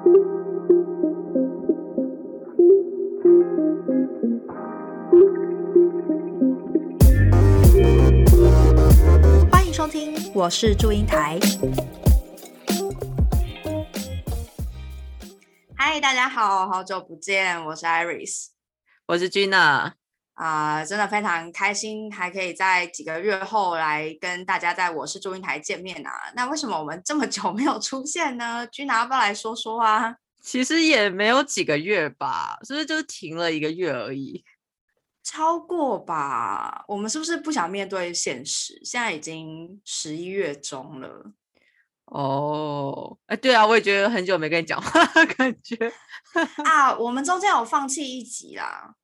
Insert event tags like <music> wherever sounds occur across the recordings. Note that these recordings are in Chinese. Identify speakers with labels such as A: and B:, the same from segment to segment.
A: 欢迎收听，我是祝英台。嗨，大家好，好久不见，我是 Iris，
B: 我是 Gina。
A: 啊，真的非常开心，还可以在几个月后来跟大家在我是祝英台见面啊。那为什么我们这么久没有出现呢？Gina 要不要来说说啊？
B: 其实也没有几个月吧，是不是就是停了一个月而已？
A: 超过吧？我们是不是不想面对现实？现在已经十一月中了。
B: 哦，哎，对啊，我也觉得很久没跟你讲话，感觉
A: 啊，我们中间有放弃一集啦。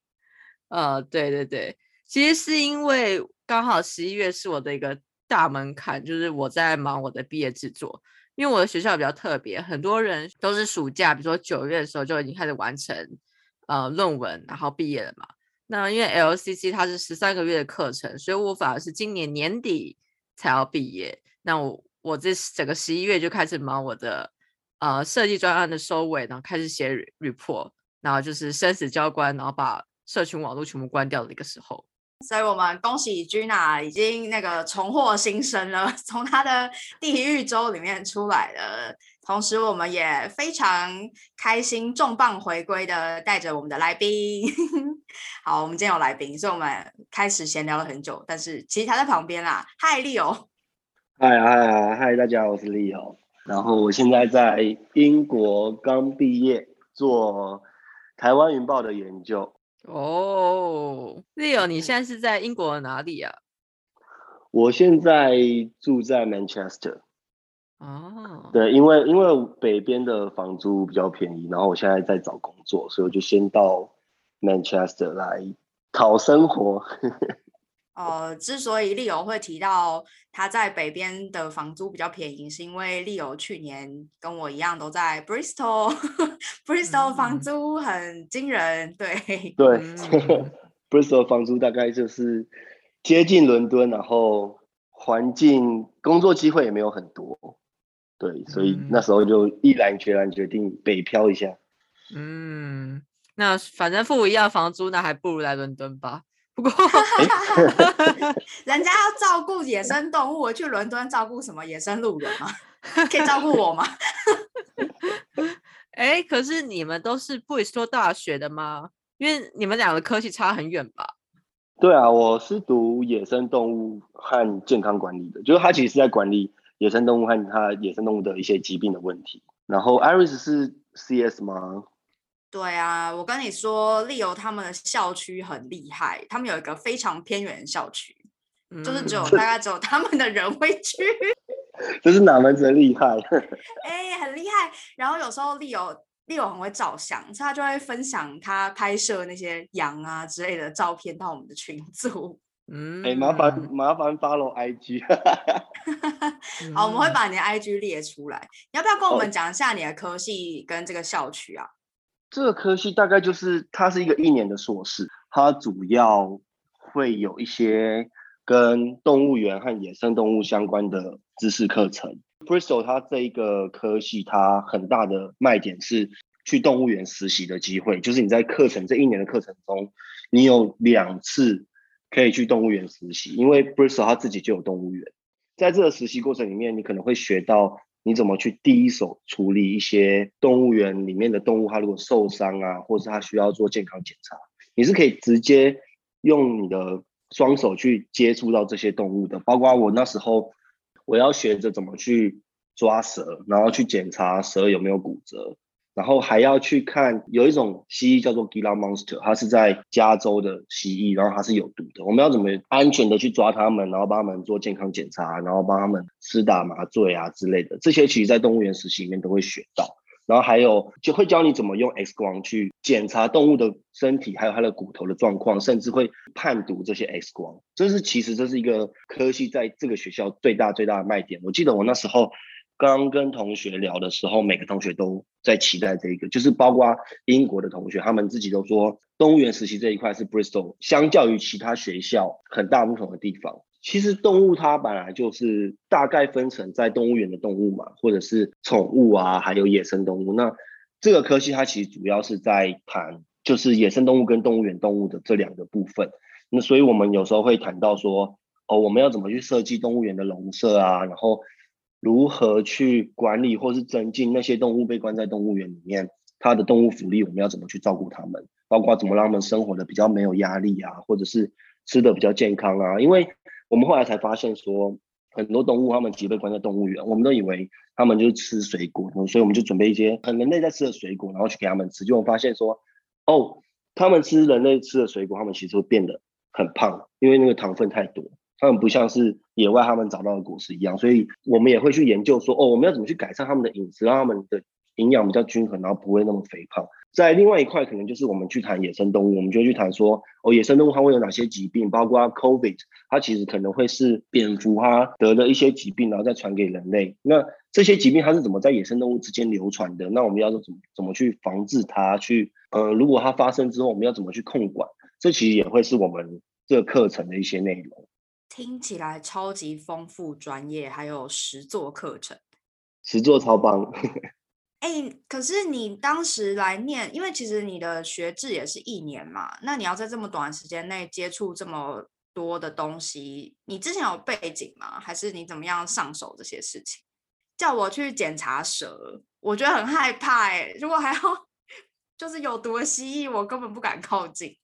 B: 呃，对对对，其实是因为刚好十一月是我的一个大门槛，就是我在忙我的毕业制作。因为我的学校比较特别，很多人都是暑假，比如说九月的时候就已经开始完成呃论文，然后毕业了嘛。那因为 LCC 它是十三个月的课程，所以我反而是今年年底才要毕业。那我我这整个十一月就开始忙我的呃设计专案的收尾，然后开始写 report，然后就是生死交关，然后把社群网络全部关掉的一个时候。
A: 所以我们恭喜 Gina 已经那个重获新生了，<laughs> 从她的地狱周里面出来了。同时，我们也非常开心重磅回归的带着我们的来宾。<laughs> 好，我们今天有来宾，所以我们开始闲聊了很久。但是其实他在旁边啦。嗨，Leo。
C: 嗨嗨嗨，大家好，我是 Leo。然后我现在在英国刚毕业，做台湾云豹的研究。
B: 哦，Leo，你现在是在英国哪里啊？
C: 我现在住在 Manchester。
B: 哦，
C: 对，因为因为北边的房租比较便宜，然后我现在在找工作，所以我就先到 Manchester 来讨生活。
A: 呃，之所以利友会提到他在北边的房租比较便宜，是因为利友去年跟我一样都在 Bristol，Bristol <laughs> 房租很惊人，对
C: 对，<laughs> Bristol 房租大概就是接近伦敦，然后环境工作机会也没有很多，对，所以那时候就毅然决然决定北漂一下。
B: 嗯，那反正付一样房租，那还不如来伦敦吧。不过，<laughs>
A: 人家要照顾野生动物，我去伦敦照顾什么野生路人吗？可以照顾我吗？<laughs>
B: 哎，可是你们都是布里斯托大学的吗？因为你们两个科系差很远吧？
C: 对啊，我是读野生动物和健康管理的，就是他其实是在管理野生动物和他野生动物的一些疾病的问题。然后，Iris 是 CS 吗？
A: 对啊，我跟你说，利友他们的校区很厉害，他们有一个非常偏远的校区，就是只有 <laughs> 大概只有他们的人会去。<laughs>
C: 这是哪门子厉害？<laughs>
A: 哎，很厉害。然后有时候利友利友很会照相，所以他就会分享他拍摄那些羊啊之类的照片到我们的群组。
C: 嗯，哎，麻烦麻烦 follow IG。
A: 好，我们会把你的 IG 列出来。你要不要跟我们讲一下你的科系跟这个校区啊？
C: 这个科系大概就是它是一个一年的硕士，它主要会有一些跟动物园和野生动物相关的知识课程。Bristol 它这一个科系，它很大的卖点是去动物园实习的机会，就是你在课程这一年的课程中，你有两次可以去动物园实习，因为 Bristol 它自己就有动物园，在这个实习过程里面，你可能会学到。你怎么去第一手处理一些动物园里面的动物？它如果受伤啊，或者它需要做健康检查，你是可以直接用你的双手去接触到这些动物的。包括我那时候，我要学着怎么去抓蛇，然后去检查蛇有没有骨折。然后还要去看，有一种蜥蜴叫做 Gila Monster，它是在加州的蜥蜴，然后它是有毒的。我们要怎么安全的去抓它们，然后帮它们做健康检查，然后帮它们施打麻醉啊之类的，这些其实在动物园实习里面都会学到。然后还有就会教你怎么用 X 光去检查动物的身体，还有它的骨头的状况，甚至会判读这些 X 光。这是其实这是一个科系在这个学校最大最大的卖点。我记得我那时候。刚跟同学聊的时候，每个同学都在期待这个，就是包括英国的同学，他们自己都说，动物园实习这一块是 Bristol 相较于其他学校很大不同的地方。其实动物它本来就是大概分成在动物园的动物嘛，或者是宠物啊，还有野生动物。那这个科系它其实主要是在谈就是野生动物跟动物园动物的这两个部分。那所以我们有时候会谈到说，哦，我们要怎么去设计动物园的笼舍啊，然后如何去管理或是增进那些动物被关在动物园里面，它的动物福利我们要怎么去照顾它们，包括怎么让它们生活的比较没有压力啊，或者是吃的比较健康啊。因为我们后来才发现说。很多动物，它们其实被关在动物园，我们都以为它们就是吃水果，所以我们就准备一些很人类在吃的水果，然后去给它们吃。结果发现说，哦，它们吃人类吃的水果，它们其实会变得很胖，因为那个糖分太多。它们不像是野外他们找到的果实一样，所以我们也会去研究说，哦，我们要怎么去改善他们的饮食，让他们的营养比较均衡，然后不会那么肥胖。在另外一块，可能就是我们去谈野生动物，我们就去谈说，哦，野生动物它会有哪些疾病，包括 COVID，它其实可能会是蝙蝠它得了一些疾病，然后再传给人类。那这些疾病它是怎么在野生动物之间流传的？那我们要怎么怎么去防治它？去，呃，如果它发生之后，我们要怎么去控管？这其实也会是我们这课程的一些内容。
A: 听起来超级丰富、专业，还有实作课程，
C: 实作超棒。<laughs>
A: 哎，可是你当时来念，因为其实你的学制也是一年嘛，那你要在这么短时间内接触这么多的东西，你之前有背景吗？还是你怎么样上手这些事情？叫我去检查蛇，我觉得很害怕哎。如果还要 <laughs> 就是有毒的蜥蜴，我根本不敢靠近。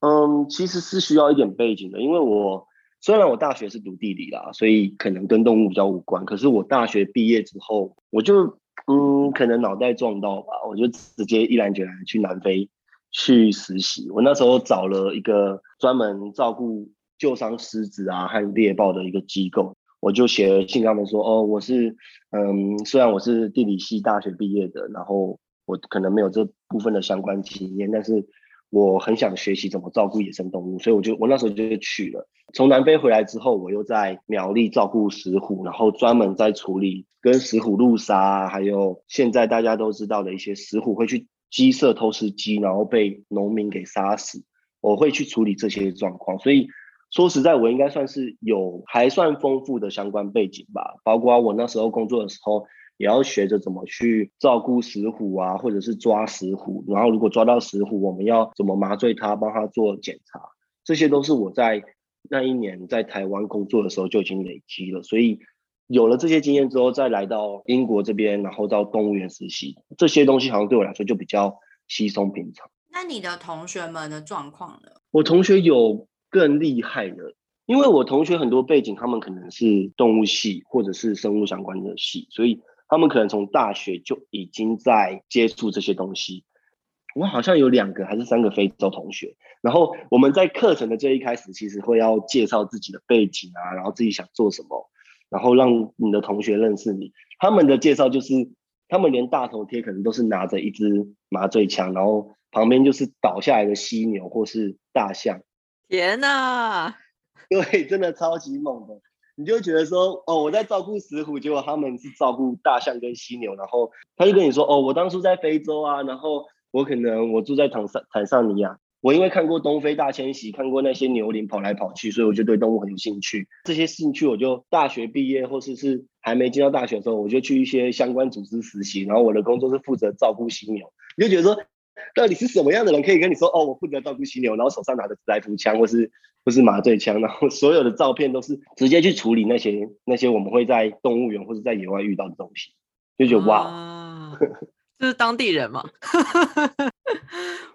C: 嗯，其实是需要一点背景的，因为我虽然我大学是读地理啦，所以可能跟动物比较无关。可是我大学毕业之后，我就。嗯，可能脑袋撞到吧，我就直接毅然决然去南非去实习。我那时候找了一个专门照顾旧伤狮子啊和猎豹的一个机构，我就写了信跟他们说，哦，我是，嗯，虽然我是地理系大学毕业的，然后我可能没有这部分的相关经验，但是。我很想学习怎么照顾野生动物，所以我就我那时候就去了。从南非回来之后，我又在苗栗照顾石虎，然后专门在处理跟石虎路杀，还有现在大家都知道的一些石虎会去鸡舍偷吃鸡，然后被农民给杀死。我会去处理这些状况，所以说实在，我应该算是有还算丰富的相关背景吧。包括我那时候工作的时候。也要学着怎么去照顾石虎啊，或者是抓石虎。然后如果抓到石虎，我们要怎么麻醉它，帮它做检查，这些都是我在那一年在台湾工作的时候就已经累积了。所以有了这些经验之后，再来到英国这边，然后到动物园实习，这些东西好像对我来说就比较稀松平常。
A: 那你的同学们的状况呢？
C: 我同学有更厉害的，因为我同学很多背景，他们可能是动物系或者是生物相关的系，所以。他们可能从大学就已经在接触这些东西。我好像有两个还是三个非洲同学，然后我们在课程的这一开始，其实会要介绍自己的背景啊，然后自己想做什么，然后让你的同学认识你。他们的介绍就是，他们连大头贴可能都是拿着一支麻醉枪，然后旁边就是倒下来的犀牛或是大象。
B: 天哪！<laughs>
C: 对，真的超级猛的。你就觉得说，哦，我在照顾石虎，结果他们是照顾大象跟犀牛，然后他就跟你说，哦，我当初在非洲啊，然后我可能我住在坦桑坦桑尼亚，我因为看过东非大迁徙，看过那些牛羚跑来跑去，所以我就对动物很有兴趣。这些兴趣，我就大学毕业或是是还没进到大学的时候，我就去一些相关组织实习，然后我的工作是负责照顾犀牛。你就觉得说。到底是什么样的人可以跟你说哦？我负责照顾犀牛，然后手上拿着来福枪或是或是麻醉枪，然后所有的照片都是直接去处理那些那些我们会在动物园或者在野外遇到的东西，就觉得哇，<laughs>
B: 这是当地人嘛？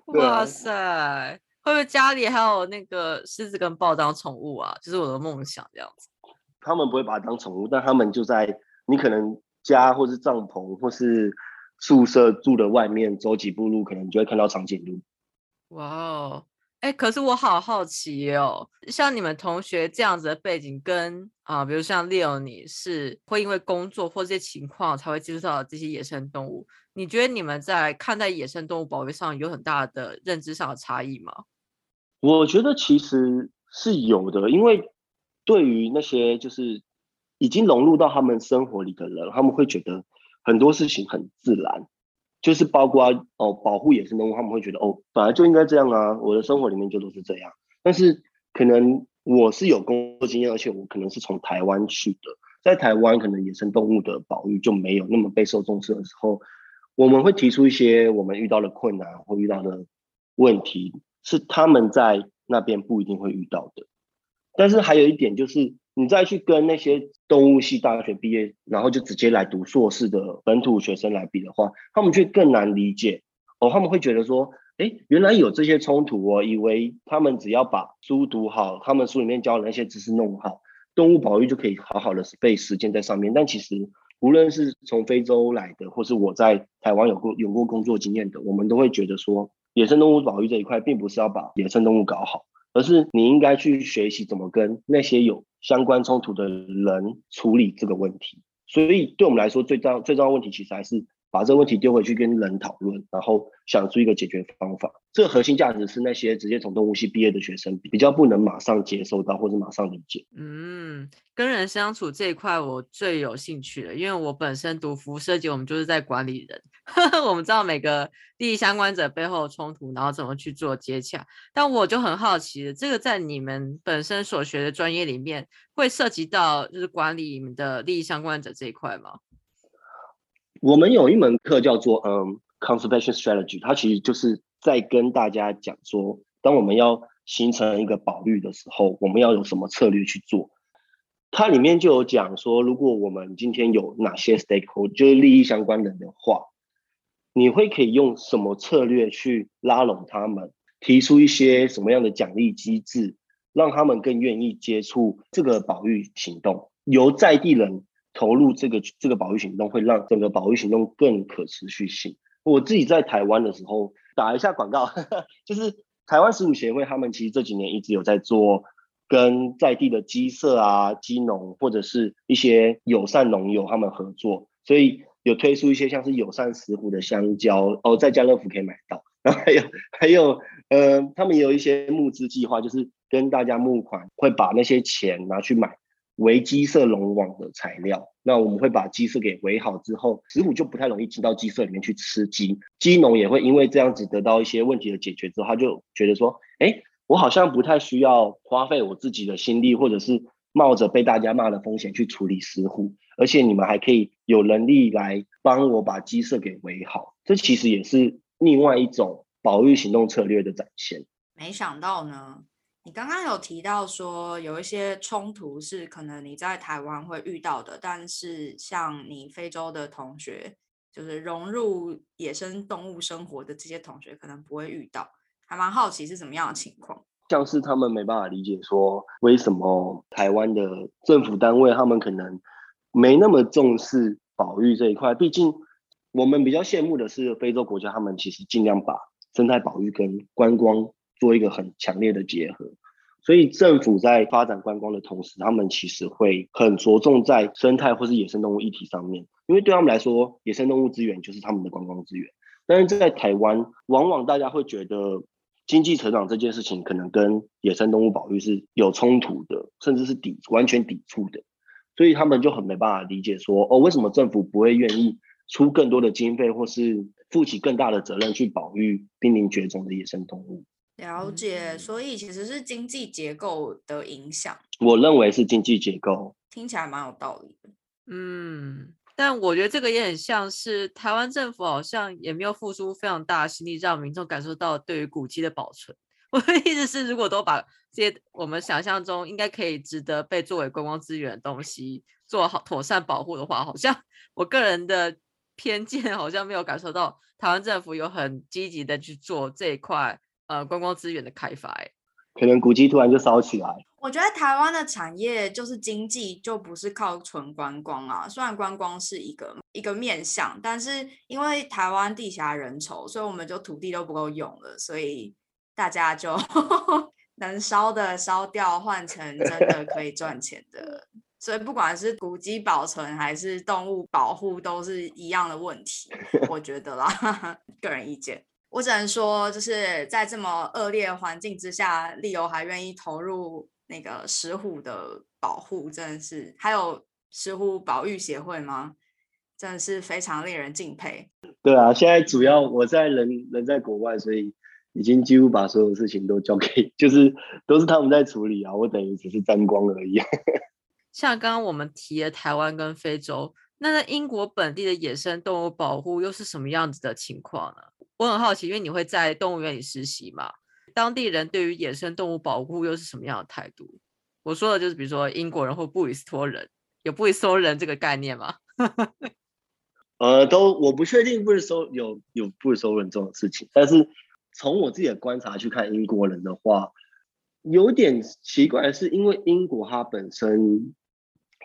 B: 哇塞，会不会家里还有那个狮子跟豹当宠物啊？就是我的梦想这样子。
C: 他们不会把它当宠物，但他们就在你可能家或是帐篷或是。宿舍住的外面走几步路，可能就会看到长颈鹿。
B: 哇哦，哎，可是我好好奇哦，像你们同学这样子的背景，跟啊，比如像 Leo，你是会因为工作或这些情况才会接触到这些野生动物。你觉得你们在看待野生动物保育上有很大的认知上的差异吗？
C: 我觉得其实是有的，因为对于那些就是已经融入到他们生活里的人，他们会觉得。很多事情很自然，就是包括哦保护野生动物，他们会觉得哦本来就应该这样啊，我的生活里面就都是这样。但是可能我是有工作经验，而且我可能是从台湾去的，在台湾可能野生动物的保育就没有那么备受重视的时候，我们会提出一些我们遇到的困难或遇到的问题，是他们在那边不一定会遇到的。但是还有一点就是，你再去跟那些动物系大学毕业，然后就直接来读硕士的本土学生来比的话，他们却更难理解哦。他们会觉得说，哎，原来有这些冲突，哦以为他们只要把书读好，他们书里面教的那些知识弄好，动物保育就可以好好的被实践在上面。但其实，无论是从非洲来的，或是我在台湾有过有过工作经验的，我们都会觉得说，野生动物保育这一块，并不是要把野生动物搞好。而是你应该去学习怎么跟那些有相关冲突的人处理这个问题。所以对我们来说，最重最重要的问题其实还是。把这个问题丢回去跟人讨论，然后想出一个解决方法。这个核心价值是那些直接从动物系毕业的学生比较不能马上接受到或者马上理解。
B: 嗯，跟人相处这一块我最有兴趣了，因为我本身读辐射节，我们就是在管理人，<laughs> 我们知道每个利益相关者背后的冲突，然后怎么去做接洽。但我就很好奇，这个在你们本身所学的专业里面，会涉及到就是管理你们的利益相关者这一块吗？
C: 我们有一门课叫做嗯 conservation strategy，它其实就是在跟大家讲说，当我们要形成一个保育的时候，我们要有什么策略去做。它里面就有讲说，如果我们今天有哪些 stakeholder，就是利益相关人的话，你会可以用什么策略去拉拢他们，提出一些什么样的奖励机制，让他们更愿意接触这个保育行动，由在地人。投入这个这个保育行动，会让整个保育行动更可持续性。我自己在台湾的时候打一下广告，<laughs> 就是台湾食物协会，他们其实这几年一直有在做跟在地的鸡舍啊、鸡农或者是一些友善农友他们合作，所以有推出一些像是友善石斛的香蕉哦，在家乐福可以买到。<laughs> 然后还有还有呃，他们有一些募资计划，就是跟大家募款，会把那些钱拿去买。围鸡舍笼网的材料，那我们会把鸡舍给围好之后，石虎就不太容易进到鸡舍里面去吃鸡。鸡农也会因为这样子得到一些问题的解决之后，他就觉得说，哎，我好像不太需要花费我自己的心力，或者是冒着被大家骂的风险去处理石虎，而且你们还可以有能力来帮我把鸡舍给围好，这其实也是另外一种保育行动策略的展现。
A: 没想到呢。你刚刚有提到说有一些冲突是可能你在台湾会遇到的，但是像你非洲的同学，就是融入野生动物生活的这些同学，可能不会遇到，还蛮好奇是什么样的情况。
C: 像是他们没办法理解说，为什么台湾的政府单位他们可能没那么重视保育这一块。毕竟我们比较羡慕的是非洲国家，他们其实尽量把生态保育跟观光。做一个很强烈的结合，所以政府在发展观光的同时，他们其实会很着重在生态或是野生动物议题上面，因为对他们来说，野生动物资源就是他们的观光资源。但是在台湾，往往大家会觉得经济成长这件事情可能跟野生动物保育是有冲突的，甚至是抵完全抵触的，所以他们就很没办法理解说，哦，为什么政府不会愿意出更多的经费，或是负起更大的责任去保育濒临绝种的野生动物？
A: 了解，所以其实是经济结构的影响。
C: 我认为是经济结构，
A: 听起来蛮有道理的。
B: 嗯，但我觉得这个也很像是台湾政府好像也没有付出非常大的心力，让民众感受到对于古迹的保存。<laughs> 我的意思是，如果都把这些我们想象中应该可以值得被作为观光资源的东西做好妥善保护的话，好像我个人的偏见好像没有感受到台湾政府有很积极的去做这一块。呃，观光资源的开发，哎，
C: 可能古迹突然就烧起来。
A: 我觉得台湾的产业就是经济，就不是靠纯观光啊。虽然观光是一个一个面向，但是因为台湾地狭人稠，所以我们就土地都不够用了，所以大家就 <laughs> 能烧的烧掉，换成真的可以赚钱的。所以不管是古迹保存还是动物保护，都是一样的问题。<laughs> 我觉得啦，个人意见。我只能说，就是在这么恶劣环境之下，利友还愿意投入那个石虎的保护，真的是还有石虎保育协会吗？真的是非常令人敬佩。
C: 对啊，现在主要我在人人在国外，所以已经几乎把所有事情都交给，<laughs> 就是都是他们在处理啊，我等于只是沾光而已。<laughs>
B: 像刚刚我们提的台湾跟非洲。那在英国本地的野生动物保护又是什么样子的情况呢？我很好奇，因为你会在动物园里实习嘛，当地人对于野生动物保护又是什么样的态度？我说的就是，比如说英国人或布里斯托人，有布里斯托人这个概念吗？<laughs>
C: 呃，都我不确定布里斯托有有布里斯托人这种事情，但是从我自己的观察去看英国人的话，有点奇怪是，因为英国它本身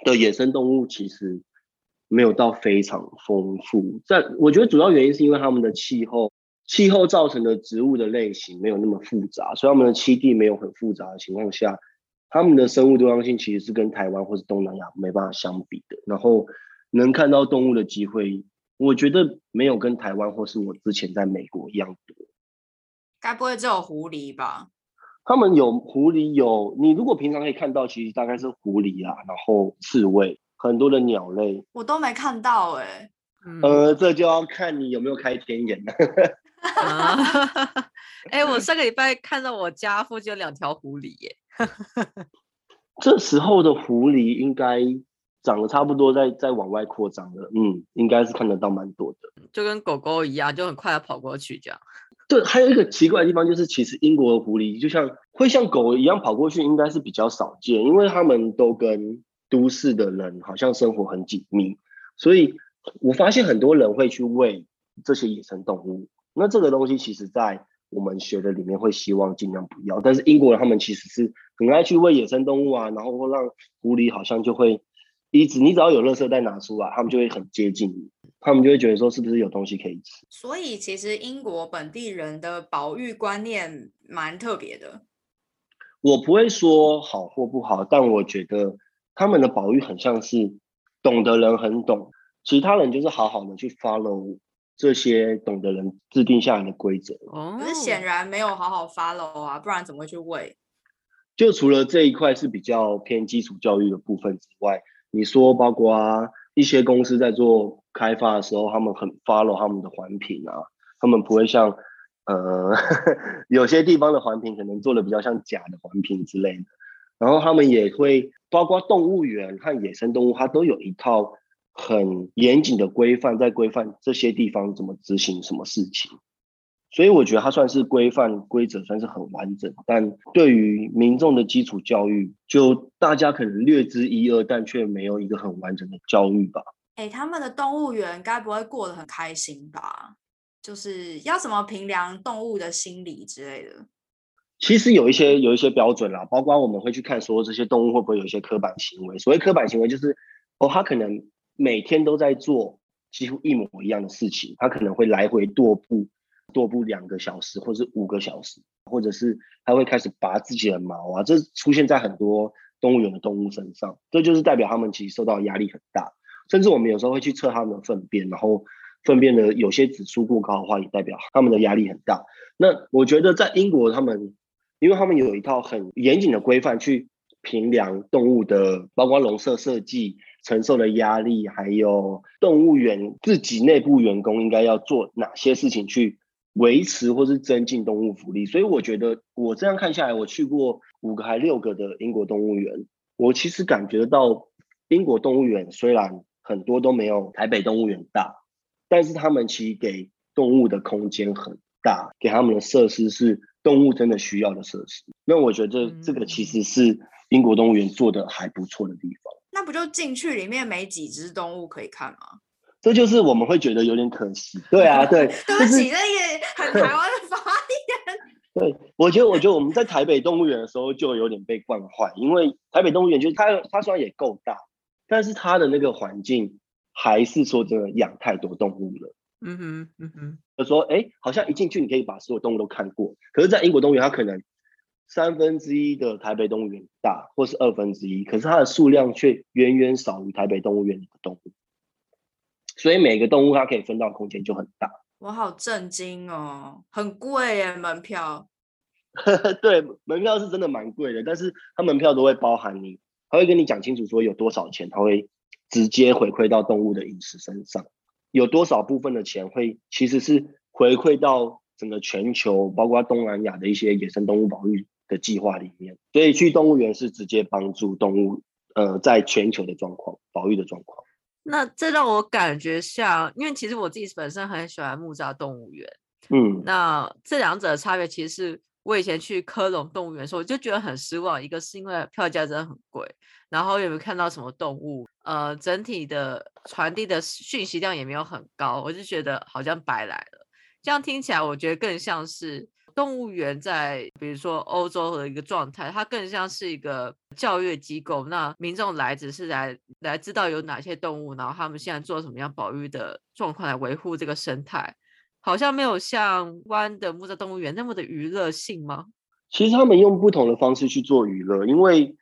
C: 的野生动物其实。没有到非常丰富，但我觉得主要原因是因为他们的气候，气候造成的植物的类型没有那么复杂，所以他们的栖地没有很复杂的情况下，他们的生物多样性其实是跟台湾或是东南亚没办法相比的。然后能看到动物的机会，我觉得没有跟台湾或是我之前在美国一样多。
A: 该不会只有狐狸吧？
C: 他们有狐狸，有你如果平常可以看到，其实大概是狐狸啊，然后刺猬。很多的鸟类，
A: 我都没看到哎。
C: 呃，这就要看你有没有开天眼了。<laughs>
B: 哎，我 <laughs> 上个礼拜看到我家附近有两条狐狸耶。<laughs>
C: 这时候的狐狸应该长得差不多，在在往外扩张了。嗯，应该是看得到蛮多的，
B: 就跟狗狗一样，就很快的跑过去这样。
C: 对，还有一个奇怪的地方就是，其实英国的狐狸就像会像狗一样跑过去，应该是比较少见，因为他们都跟。都市的人好像生活很紧密，所以我发现很多人会去喂这些野生动物。那这个东西其实，在我们学的里面会希望尽量不要。但是英国人他们其实是很爱去喂野生动物啊，然后让狐狸好像就会一直，你只要有垃圾袋拿出来，他们就会很接近你，他们就会觉得说是不是有东西可以吃。
A: 所以其实英国本地人的保育观念蛮特别的。
C: 我不会说好或不好，但我觉得。他们的保育很像是懂的人很懂，其他人就是好好的去 follow 这些懂的人制定下来的规则。
A: 哦，可是显然没有好好 follow 啊，不然怎么会去喂？
C: 就除了这一块是比较偏基础教育的部分之外，你说包括一些公司在做开发的时候，他们很 follow 他们的环评啊，他们不会像呃 <laughs> 有些地方的环评可能做的比较像假的环评之类的。然后他们也会包括动物园和野生动物，它都有一套很严谨的规范，在规范这些地方怎么执行什么事情。所以我觉得它算是规范规则，算是很完整。但对于民众的基础教育，就大家可能略知一二，但却没有一个很完整的教育吧。
A: 哎，他们的动物园该不会过得很开心吧？就是要怎么评量动物的心理之类的。
C: 其实有一些有一些标准啦，包括我们会去看说这些动物会不会有一些刻板行为。所谓刻板行为，就是哦，它可能每天都在做几乎一模一样的事情，它可能会来回踱步，踱步两个小时或是五个小时，或者是它会开始拔自己的毛啊，这出现在很多动物园的动物身上，这就是代表它们其实受到压力很大。甚至我们有时候会去测它们的粪便，然后粪便的有些指数过高的话，也代表它们的压力很大。那我觉得在英国，他们因为他们有一套很严谨的规范去评量动物的，包括笼舍设计承受的压力，还有动物园自己内部员工应该要做哪些事情去维持或是增进动物福利。所以我觉得我这样看下来，我去过五个还六个的英国动物园，我其实感觉到英国动物园虽然很多都没有台北动物园大，但是他们其实给动物的空间很大，给他们的设施是。动物真的需要的设施，那我觉得这个其实是英国动物园做的还不错的地方。
A: 那不就进去里面没几只动物可以看吗？
C: 这就是我们会觉得有点可惜。对啊，<laughs> 对，
A: 对不起，那也很台湾的发言。<laughs>
C: 对，我觉得，我觉得我们在台北动物园的时候就有点被惯坏，因为台北动物园就是它，它虽然也够大，但是它的那个环境还是说真的养太多动物了。嗯哼，嗯哼，就说，哎，好像一进去你可以把所有动物都看过，可是，在英国动物园，它可能三分之一的台北动物园大，或是二分之一，可是它的数量却远远少于台北动物园的动物，所以每个动物它可以分到空间就很大。
A: 我好震惊哦，很贵耶，门票。<laughs>
C: 对，门票是真的蛮贵的，但是它门票都会包含你，他会跟你讲清楚说有多少钱，他会直接回馈到动物的饮食身上。有多少部分的钱会其实是回馈到整个全球，包括东南亚的一些野生动物保育的计划里面？所以去动物园是直接帮助动物，呃，在全球的状况保育的状况。
B: 那这让我感觉像，因为其实我自己本身很喜欢木栅动物园。
C: 嗯，
B: 那这两者的差别，其实是我以前去科隆动物园的时候，我就觉得很失望。一个是因为票价真的很贵，然后有没有看到什么动物？呃，整体的传递的讯息量也没有很高，我就觉得好像白来了。这样听起来，我觉得更像是。动物园在比如说欧洲的一个状态，它更像是一个教育机构。那民众来只是来来知道有哪些动物，然后他们现在做什么样保育的状况来维护这个生态，好像没有像湾的木栅动物园那么的娱乐性吗？
C: 其实他们用不同的方式去做娱乐，因为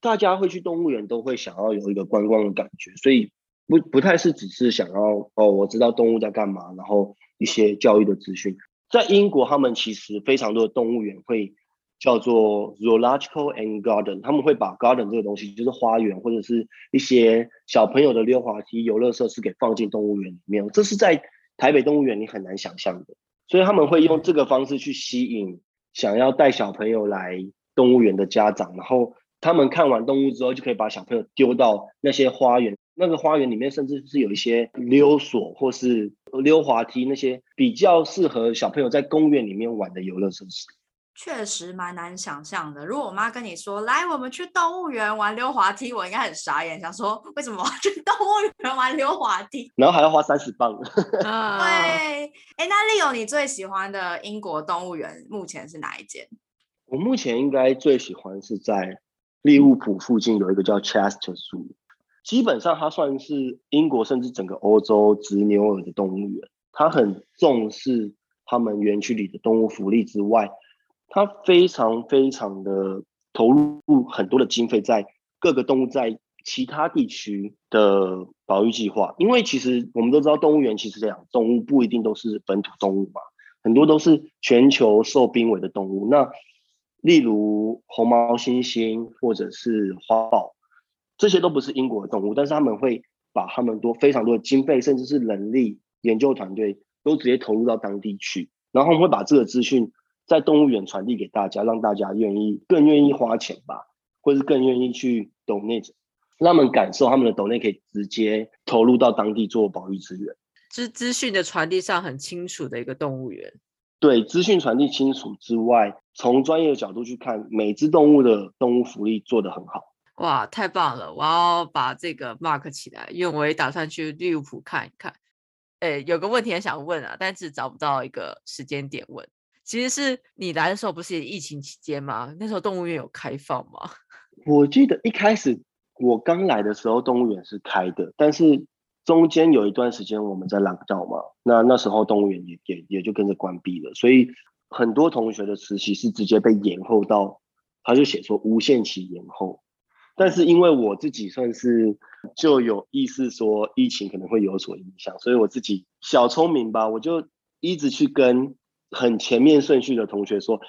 C: 大家会去动物园都会想要有一个观光的感觉，所以不不太是只是想要哦，我知道动物在干嘛，然后一些教育的资讯。在英国，他们其实非常多的动物园会叫做 zoological and garden，他们会把 garden 这个东西，就是花园或者是一些小朋友的溜滑梯、游乐设施给放进动物园里面。这是在台北动物园你很难想象的，所以他们会用这个方式去吸引想要带小朋友来动物园的家长，然后他们看完动物之后，就可以把小朋友丢到那些花园。那个花园里面甚至是有一些溜索或是溜滑梯，那些比较适合小朋友在公园里面玩的游乐设施。
A: 确实蛮难想象的。如果我妈跟你说来，我们去动物园玩溜滑梯，我应该很傻眼，想说为什么去动物园玩溜滑梯？<laughs>
C: 然后还要花三十磅。<laughs>
A: 对，哎，那 Leo，你最喜欢的英国动物园目前是哪一间？
C: 我目前应该最喜欢是在利物浦附近有一个叫 Chester Zoo。基本上，它算是英国甚至整个欧洲执牛耳的动物园。它很重视他们园区里的动物福利之外，它非常非常的投入很多的经费在各个动物在其他地区的保育计划。因为其实我们都知道，动物园其实养动物不一定都是本土动物嘛，很多都是全球受濒危的动物。那例如红毛猩猩或者是花豹。这些都不是英国的动物，但是他们会把他们多非常多的经费，甚至是人力研究团队都直接投入到当地去，然后他们会把这个资讯在动物园传递给大家，让大家愿意更愿意花钱吧，或是更愿意去 donate，让他们感受他们的 donate 可以直接投入到当地做保育资源。
B: 资资讯的传递上很清楚的一个动物园。
C: 对，资讯传递清楚之外，从专业的角度去看，每只动物的动物福利做得很好。
B: 哇，太棒了！我要把这个 mark 起来，因为我也打算去利物浦看一看。哎，有个问题很想问啊，但是找不到一个时间点问。其实是你来的时候不是疫情期间吗？那时候动物园有开放吗？<laughs>
C: 我记得一开始我刚来的时候，动物园是开的，但是中间有一段时间我们在朗照嘛，那那时候动物园也也也就跟着关闭了，所以很多同学的实习是直接被延后到，他就写说无限期延后。但是因为我自己算是就有意识说疫情可能会有所影响，所以我自己小聪明吧，我就一直去跟很前面顺序的同学说，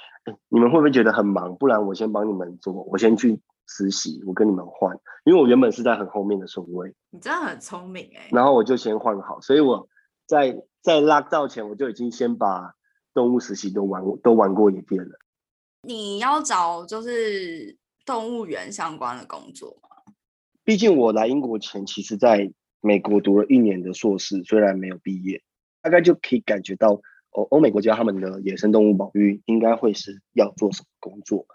C: 你们会不会觉得很忙？不然我先帮你们做，我先去实习，我跟你们换，因为我原本是在很后面的顺位。
A: 你真的很聪明哎。
C: 然后我就先换好，所以我在在拉到前，我就已经先把动物实习都玩都玩过一遍了。
A: 你要找就是。动物园相关的工作吗？
C: 毕竟我来英国前，其实在美国读了一年的硕士，虽然没有毕业，大概就可以感觉到哦欧美国家他们的野生动物保育应该会是要做什么工作。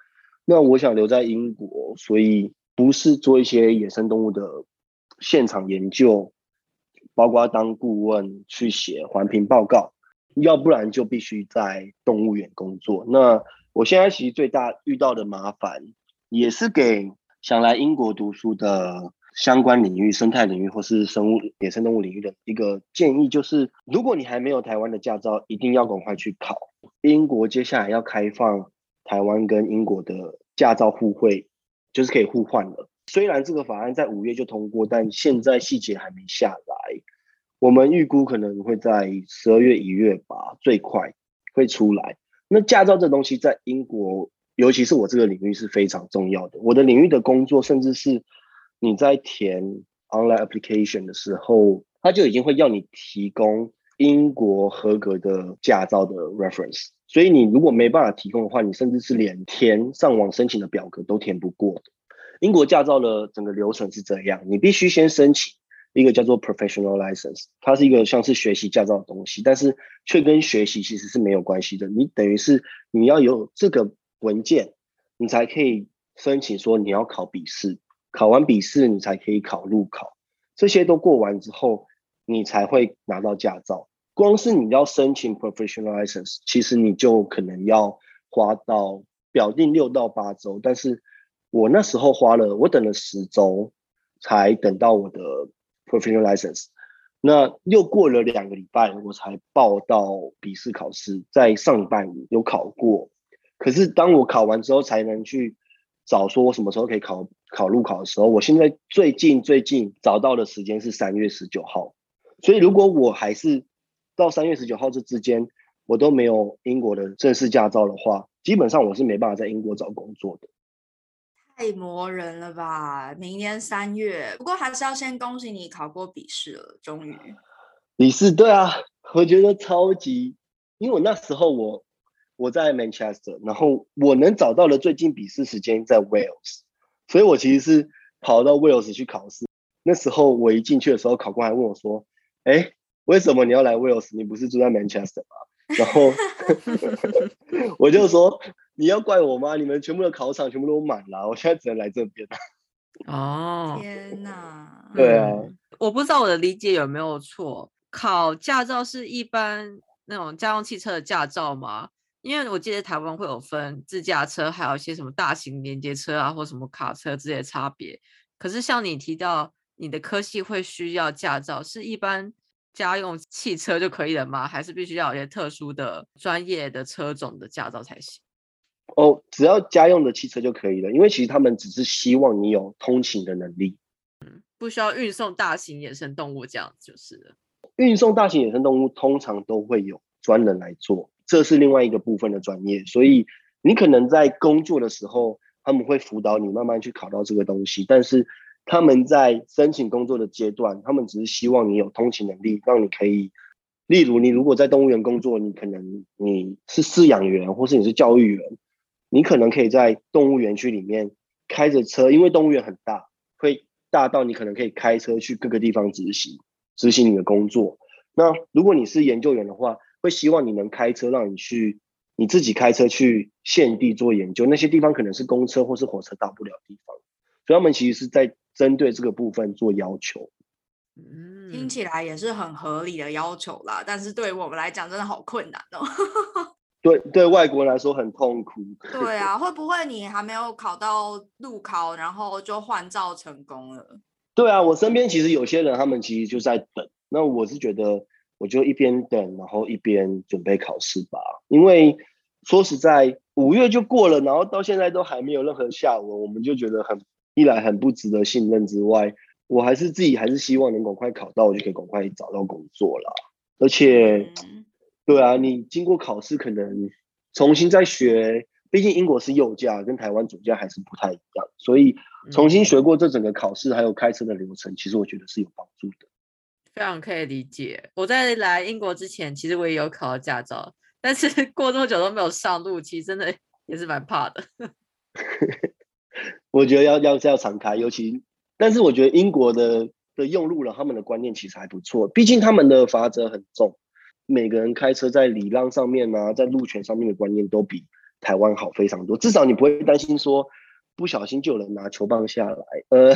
C: 那我想留在英国，所以不是做一些野生动物的现场研究，包括当顾问去写环评报告，要不然就必须在动物园工作。那我现在其实最大遇到的麻烦。也是给想来英国读书的相关领域、生态领域或是生物、野生动物领域的一个建议，就是如果你还没有台湾的驾照，一定要赶快去考。英国接下来要开放台湾跟英国的驾照互惠，就是可以互换了。虽然这个法案在五月就通过，但现在细节还没下来。我们预估可能会在十二月、一月吧，最快会出来。那驾照这东西在英国。尤其是我这个领域是非常重要的。我的领域的工作，甚至是你在填 online application 的时候，他就已经会要你提供英国合格的驾照的 reference。所以你如果没办法提供的话，你甚至是连填上网申请的表格都填不过。英国驾照的整个流程是这样：你必须先申请一个叫做 professional license，它是一个像是学习驾照的东西，但是却跟学习其实是没有关系的。你等于是你要有这个文件，你才可以申请说你要考笔试，考完笔试你才可以考路考，这些都过完之后，你才会拿到驾照。光是你要申请 professional license，其实你就可能要花到表定六到八周，但是我那时候花了，我等了十周才等到我的。Professional license，那又过了两个礼拜，我才报到笔试考试，在上礼拜五有考过。可是当我考完之后，才能去找说我什么时候可以考考路考的时候，我现在最近最近找到的时间是三月十九号。所以如果我还是到三月十九号这之间，我都没有英国的正式驾照的话，基本上我是没办法在英国找工作的。
A: 太磨人了吧！明年三月，不过还是要先恭喜你考过笔试了，终于。
C: 笔试对啊，我觉得超级，因为我那时候我我在 Manchester，然后我能找到的最近笔试时间在 Wales，所以我其实是跑到 Wales 去考试。那时候我一进去的时候，考官还问我说：“哎，为什么你要来 Wales？你不是住在 Manchester 吗？”然后 <laughs> 我就说。你要怪我吗？你们全部的考场全部都满了，我现在只能来这边。
B: 哦，
A: 天哪！
C: 对啊，
B: 我不知道我的理解有没有错。考驾照是一般那种家用汽车的驾照吗？因为我记得台湾会有分自驾车，还有一些什么大型连接车啊，或什么卡车之类的差别。可是像你提到你的科系会需要驾照，是一般家用汽车就可以了吗？还是必须要有些特殊的专业的车种的驾照才行？
C: 哦，只要家用的汽车就可以了，因为其实他们只是希望你有通勤的能力，
B: 嗯，不需要运送大型野生动物这样就是了。
C: 运送大型野生动物通常都会有专人来做，这是另外一个部分的专业，所以你可能在工作的时候，他们会辅导你慢慢去考到这个东西，但是他们在申请工作的阶段，他们只是希望你有通勤能力，让你可以，例如你如果在动物园工作，你可能你是饲养员，或是你是教育员。你可能可以在动物园区里面开着车，因为动物园很大，会大到你可能可以开车去各个地方执行执行你的工作。那如果你是研究员的话，会希望你能开车，让你去你自己开车去现地做研究。那些地方可能是公车或是火车到不了地方，所以他们其实是在针对这个部分做要求。
A: 嗯，听起来也是很合理的要求啦，但是对于我们来讲，真的好困难哦。
C: 对 <laughs> 对，外国人来说很痛苦。
A: 对啊，会不会你还没有考到路考，然后就换照成功了？
C: 对啊，我身边其实有些人，他们其实就在等。那我是觉得，我就一边等，然后一边准备考试吧。因为说实在，五月就过了，然后到现在都还没有任何下文，我们就觉得很一来很不值得信任之外，我还是自己还是希望能赶快考到，我就可以赶快找到工作啦。而且。对啊，你经过考试可能重新再学，毕竟英国是右驾，跟台湾主驾还是不太一样，所以重新学过这整个考试还有开车的流程，其实我觉得是有帮助的。
B: 非常可以理解。我在来英国之前，其实我也有考驾照，但是 <laughs> 过这么久都没有上路，其实真的也是蛮怕的。<laughs>
C: 我觉得要要要敞开，尤其，但是我觉得英国的的用路人他们的观念其实还不错，毕竟他们的法则很重。每个人开车在礼让上面呢，在路权上面的观念都比台湾好非常多。至少你不会担心说不小心就有人拿球棒下来。呃，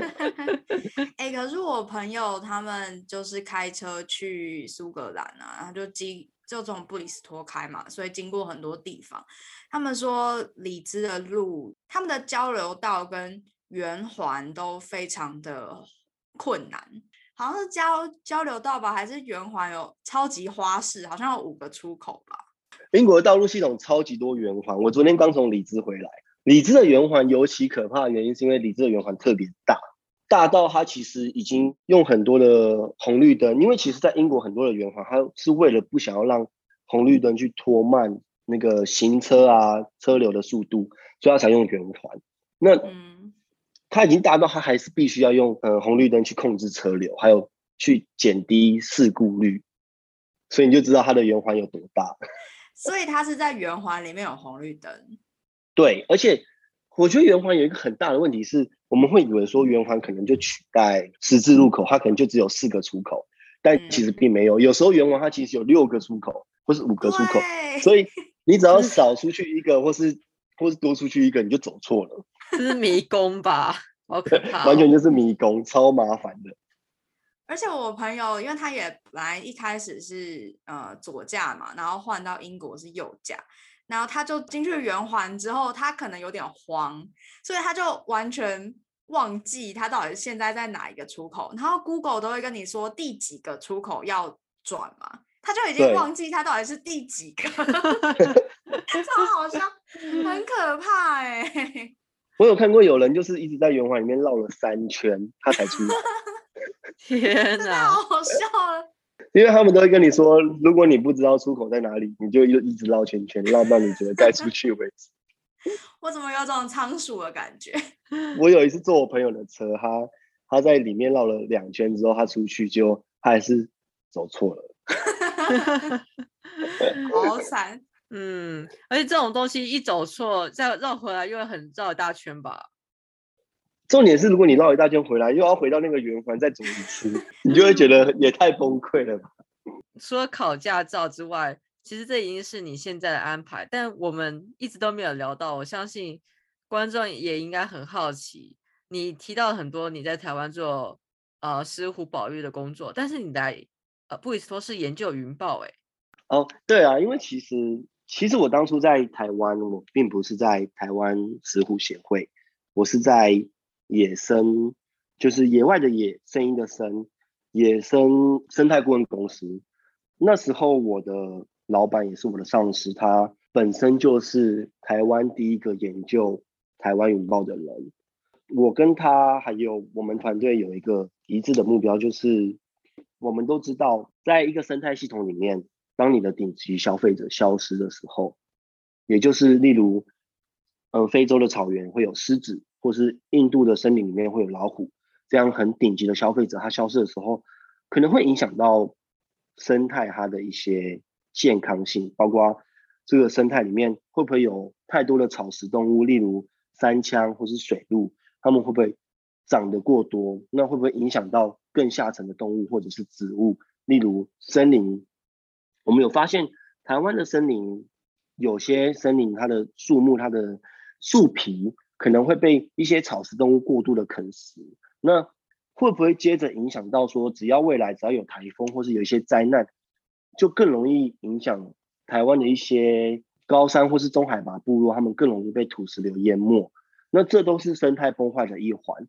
C: <laughs>
A: 哎，可是我朋友他们就是开车去苏格兰啊，然后就经就从布里斯托开嘛，所以经过很多地方。他们说里兹的路，他们的交流道跟圆环都非常的困难。好像是交交流道吧，还是圆环有超级花式，好像有五个出口吧。
C: 英国的道路系统超级多圆环，我昨天刚从里兹回来。里兹的圆环尤其可怕的原因，是因为里兹的圆环特别大，大到它其实已经用很多的红绿灯，因为其实在英国很多的圆环，它是为了不想要让红绿灯去拖慢那个行车啊车流的速度，所以它才用圆环。那它已经大到它还是必须要用呃红绿灯去控制车流，还有去减低事故率，所以你就知道它的圆环有多大。
A: 所以它是在圆环里面有红绿灯。
C: 对，而且我觉得圆环有一个很大的问题是，我我们会以为说圆环可能就取代十字路口，它可能就只有四个出口，但其实并没有。有时候圆环它其实有六个出口，或是五个出口，所以你只要 <laughs> 少出去一个，或是或是多出去一个，你就走错了。
B: 这是迷宫吧？好可怕！<laughs>
C: 完全就是迷宫，超麻烦的。
A: 而且我朋友，因为他也本来一开始是呃左驾嘛，然后换到英国是右驾，然后他就进去圆环之后，他可能有点慌，所以他就完全忘记他到底现在在哪一个出口。然后 Google 都会跟你说第几个出口要转嘛，他就已经忘记他到底是第几个，<laughs> 超好笑，很可怕哎。
C: 我有看过有人就是一直在圆环里面绕了三圈，他才出来。<laughs>
B: 天哪，
A: 好笑了！<laughs>
C: 因为他们都会跟你说，如果你不知道出口在哪里，你就又一直绕圈圈，绕到你觉得该出去为止。<laughs>
A: 我怎么有种仓鼠的感觉？
C: 我有一次坐我朋友的车，他他在里面绕了两圈之后，他出去就他还是走错了。
A: 好惨。
B: 嗯，而且这种东西一走错，再绕回来又会很绕一大圈吧。
C: 重点是，如果你绕一大圈回来，又要回到那个圆环再走一次，<laughs> 你就会觉得也太崩溃了吧。
B: 除了考驾照之外，其实这已经是你现在的安排，但我们一直都没有聊到。我相信观众也应该很好奇，你提到很多你在台湾做呃石虎保育的工作，但是你来呃布里斯托是研究云豹哎。
C: 哦，对啊，因为其实。其实我当初在台湾，我并不是在台湾石虎协会，我是在野生，就是野外的野，声音的声，野生生态顾问公司。那时候我的老板也是我的上司，他本身就是台湾第一个研究台湾云豹的人。我跟他还有我们团队有一个一致的目标，就是我们都知道，在一个生态系统里面。当你的顶级消费者消失的时候，也就是例如，呃，非洲的草原会有狮子，或是印度的森林里面会有老虎，这样很顶级的消费者，它消失的时候，可能会影响到生态它的一些健康性，包括这个生态里面会不会有太多的草食动物，例如山羌或是水鹿，它们会不会长得过多？那会不会影响到更下层的动物或者是植物，例如森林？我们有发现，台湾的森林有些森林，它的树木、它的树皮可能会被一些草食动物过度的啃食。那会不会接着影响到说，只要未来只要有台风或是有一些灾难，就更容易影响台湾的一些高山或是中海拔部落，他们更容易被土石流淹没。那这都是生态崩坏的一环。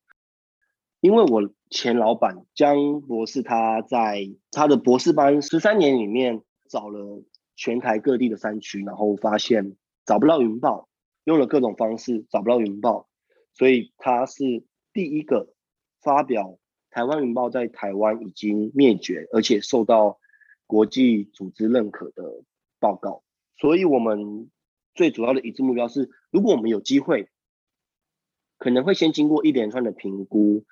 C: 因为我前老板江博士，他在他的博士班十三年里面。找了全台各地的山区，然后发现找不到云豹，用了各种方式找不到云豹，所以他是第一个发表台湾云豹在台湾已经灭绝，而且受到国际组织认可的报告。所以我们最主要的一致目标是，如果我们有机会，可能会先经过一连串的评估，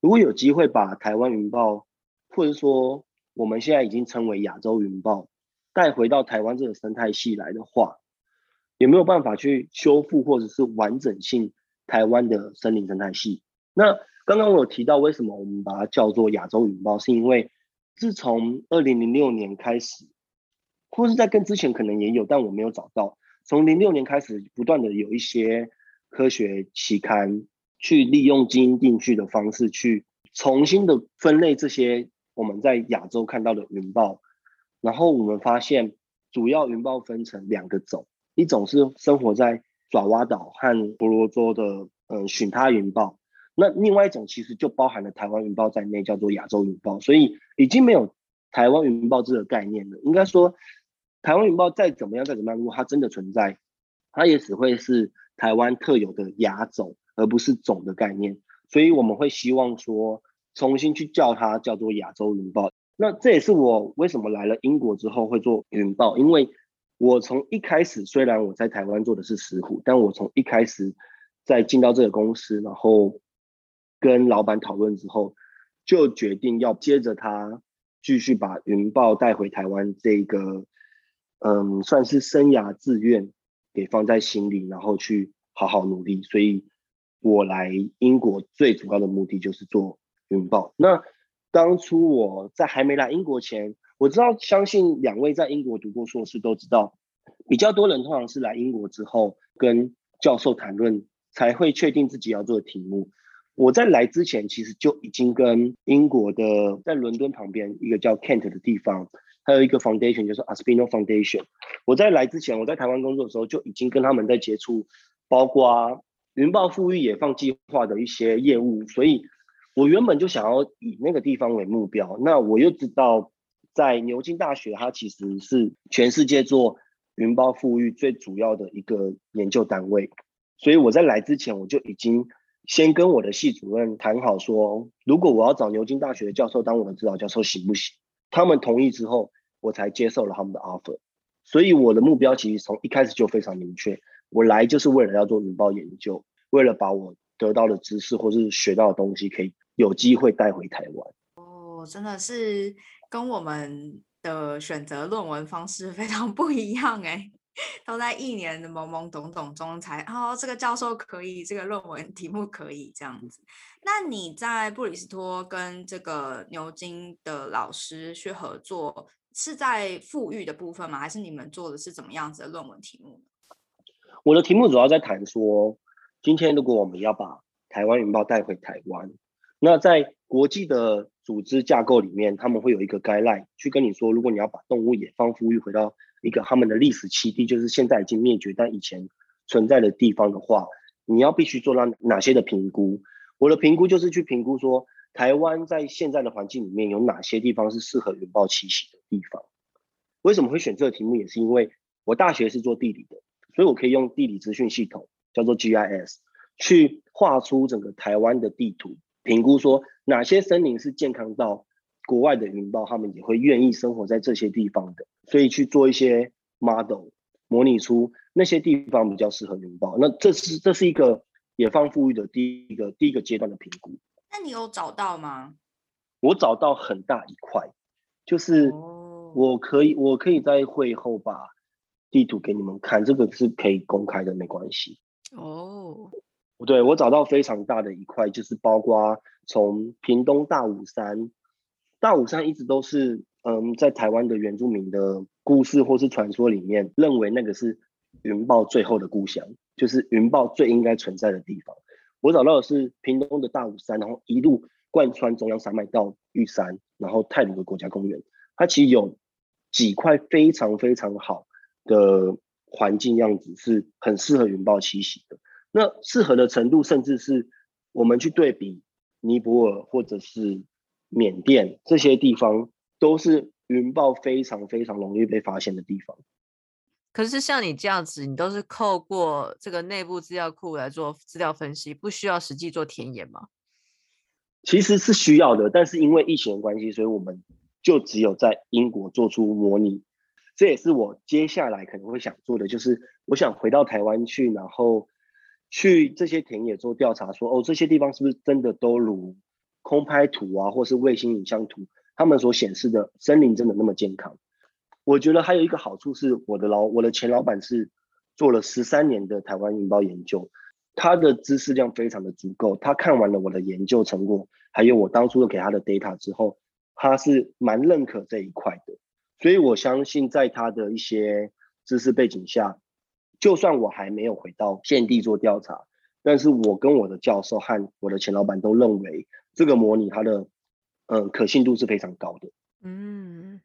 C: 如果有机会把台湾云豹，或者说我们现在已经称为亚洲云豹。带回到台湾这个生态系来的话，也没有办法去修复或者是完整性台湾的森林生态系？那刚刚我有提到，为什么我们把它叫做亚洲云豹，是因为自从二零零六年开始，或是在更之前可能也有，但我没有找到。从零六年开始，不断的有一些科学期刊去利用基因定序的方式，去重新的分类这些我们在亚洲看到的云豹。然后我们发现，主要云豹分成两个种，一种是生活在爪哇岛和婆罗洲的，嗯，寻他云豹。那另外一种其实就包含了台湾云豹在内，叫做亚洲云豹。所以已经没有台湾云豹这个概念了。应该说，台湾云豹再怎么样再怎么样，如果它真的存在，它也只会是台湾特有的亚种，而不是种的概念。所以我们会希望说，重新去叫它叫做亚洲云豹。那这也是我为什么来了英国之后会做云豹，因为我从一开始虽然我在台湾做的是石虎，但我从一开始在进到这个公司，然后跟老板讨论之后，就决定要接着他继续把云豹带回台湾这个，嗯，算是生涯志愿给放在心里，然后去好好努力。所以我来英国最主要的目的就是做云豹。那当初我在还没来英国前，我知道，相信两位在英国读过硕士都知道，比较多人通常是来英国之后跟教授谈论，才会确定自己要做的题目。我在来之前，其实就已经跟英国的在伦敦旁边一个叫 Kent 的地方，还有一个 Foundation，就是 aspinal Foundation。我在来之前，我在台湾工作的时候，就已经跟他们在接触，包括云豹富裕野放计划的一些业务。所以，我原本就想要以那个地方为目标。那我又知道，在牛津大学，它其实是全世界做云包富裕最主要的一个研究单位。所以我在来之前，我就已经。先跟我的系主任谈好，说如果我要找牛津大学的教授当我的指导教授行不行？他们同意之后，我才接受了他们的 offer。所以我的目标其实从一开始就非常明确，我来就是为了要做云包研究，为了把我得到的知识或是学到的东西可以有机会带回台湾。
A: 哦，真的是跟我们的选择论文方式非常不一样哎。都在一年的懵懵懂懂中才哦，这个教授可以，这个论文题目可以这样子。那你在布里斯托跟这个牛津的老师去合作，是在富裕的部分吗？还是你们做的是怎么样子的论文题目？
C: 我的题目主要在谈说，今天如果我们要把台湾云豹带回台湾，那在国际的组织架构里面，他们会有一个 guideline 去跟你说，如果你要把动物野放富裕回到。一个他们的历史栖地，就是现在已经灭绝但以前存在的地方的话，你要必须做到哪些的评估？我的评估就是去评估说，台湾在现在的环境里面有哪些地方是适合云豹栖息的地方。为什么会选这个题目？也是因为我大学是做地理的，所以我可以用地理资讯系统叫做 GIS 去画出整个台湾的地图，评估说哪些森林是健康到。国外的云豹，他们也会愿意生活在这些地方的，所以去做一些 model 模拟出那些地方比较适合云豹。那这是这是一个野放富裕的第一个第一个阶段的评估。
A: 那你有找到吗？
C: 我找到很大一块，就是我可以我可以在会后把地图给你们看，这个是可以公开的，没关系。哦，不对我找到非常大的一块，就是包括从屏东大武山。大武山一直都是，嗯，在台湾的原住民的故事或是传说里面，认为那个是云豹最后的故乡，就是云豹最应该存在的地方。我找到的是屏东的大武山，然后一路贯穿中央山脉到玉山，然后泰鲁的国家公园，它其实有几块非常非常好的环境样子，是很适合云豹栖息的。那适合的程度，甚至是我们去对比尼泊尔或者是。缅甸这些地方都是云豹非常非常容易被发现的地方。
B: 可是像你这样子，你都是透过这个内部资料库来做资料分析，不需要实际做田野吗？
C: 其实是需要的，但是因为疫情的关系，所以我们就只有在英国做出模拟。这也是我接下来可能会想做的，就是我想回到台湾去，然后去这些田野做调查，说哦，这些地方是不是真的都如。空拍图啊，或是卫星影像图，他们所显示的森林真的那么健康？我觉得还有一个好处是，我的老我的前老板是做了十三年的台湾引爆研究，他的知识量非常的足够。他看完了我的研究成果，还有我当初给他的 data 之后，他是蛮认可这一块的。所以我相信，在他的一些知识背景下，就算我还没有回到现地做调查，但是我跟我的教授和我的前老板都认为。这个模拟它的嗯可信度是非常高的。
A: 嗯，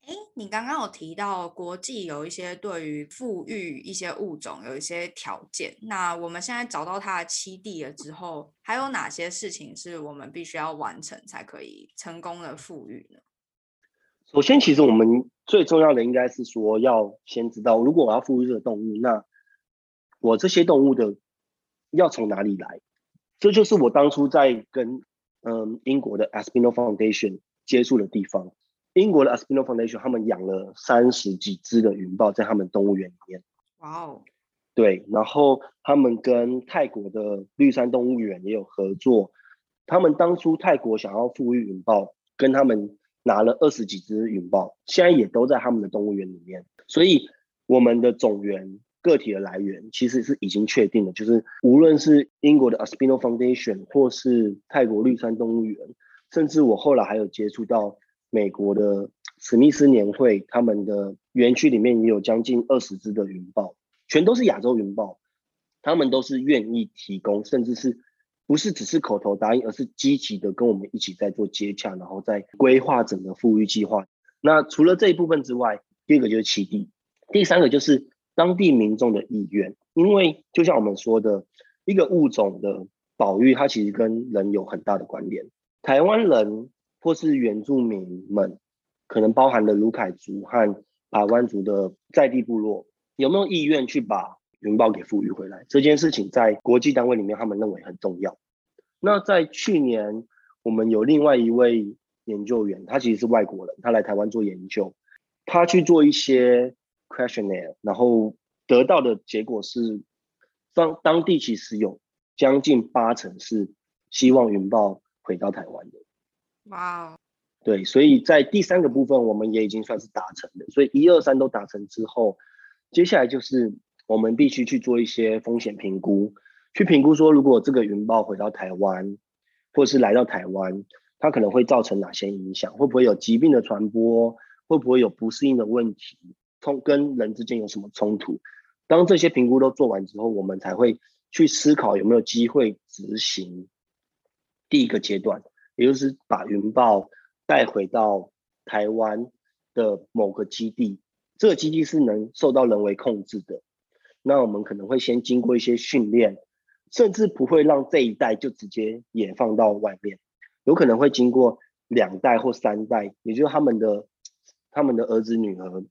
A: 哎，你刚刚有提到国际有一些对于富裕一些物种有一些条件，那我们现在找到它的栖地了之后，还有哪些事情是我们必须要完成才可以成功的富裕呢？
C: 首先，其实我们最重要的应该是说要先知道，如果我要富裕这个动物，那我这些动物的要从哪里来？这就是我当初在跟嗯，英国的 Aspinall Foundation 接触的地方，英国的 Aspinall Foundation 他们养了三十几只的云豹在他们动物园里面。哇哦，对，然后他们跟泰国的绿山动物园也有合作。他们当初泰国想要富裕云豹，跟他们拿了二十几只云豹，现在也都在他们的动物园里面。所以我们的种源个体的来源其实是已经确定的，就是无论是英国的 Aspino Foundation 或是泰国绿山动物园，甚至我后来还有接触到美国的史密斯年会，他们的园区里面也有将近二十只的云豹，全都是亚洲云豹，他们都是愿意提供，甚至是不是只是口头答应，而是积极的跟我们一起在做接洽，然后在规划整个富裕计划。那除了这一部分之外，第二个就是栖地，第三个就是当地民众的意愿。因为就像我们说的，一个物种的保育，它其实跟人有很大的关联。台湾人或是原住民们，可能包含了卢凯族和台湾族的在地部落，有没有意愿去把云豹给富裕回来？这件事情在国际单位里面，他们认为很重要。那在去年，我们有另外一位。研究员，他其实是外国人，他来台湾做研究，他去做一些 questionnaire，然后得到的结果是，当当地其实有将近八成是希望云豹回到台湾的。
A: 哇哦，
C: 对，所以在第三个部分，我们也已经算是达成的。所以一二三都达成之后，接下来就是我们必须去做一些风险评估，去评估说，如果这个云豹回到台湾，或是来到台湾。它可能会造成哪些影响？会不会有疾病的传播？会不会有不适应的问题？冲跟人之间有什么冲突？当这些评估都做完之后，我们才会去思考有没有机会执行第一个阶段，也就是把云豹带回到台湾的某个基地。这个基地是能受到人为控制的。那我们可能会先经过一些训练，甚至不会让这一代就直接野放到外面。有可能会经过两代或三代，也就是他们的他们的儿子女儿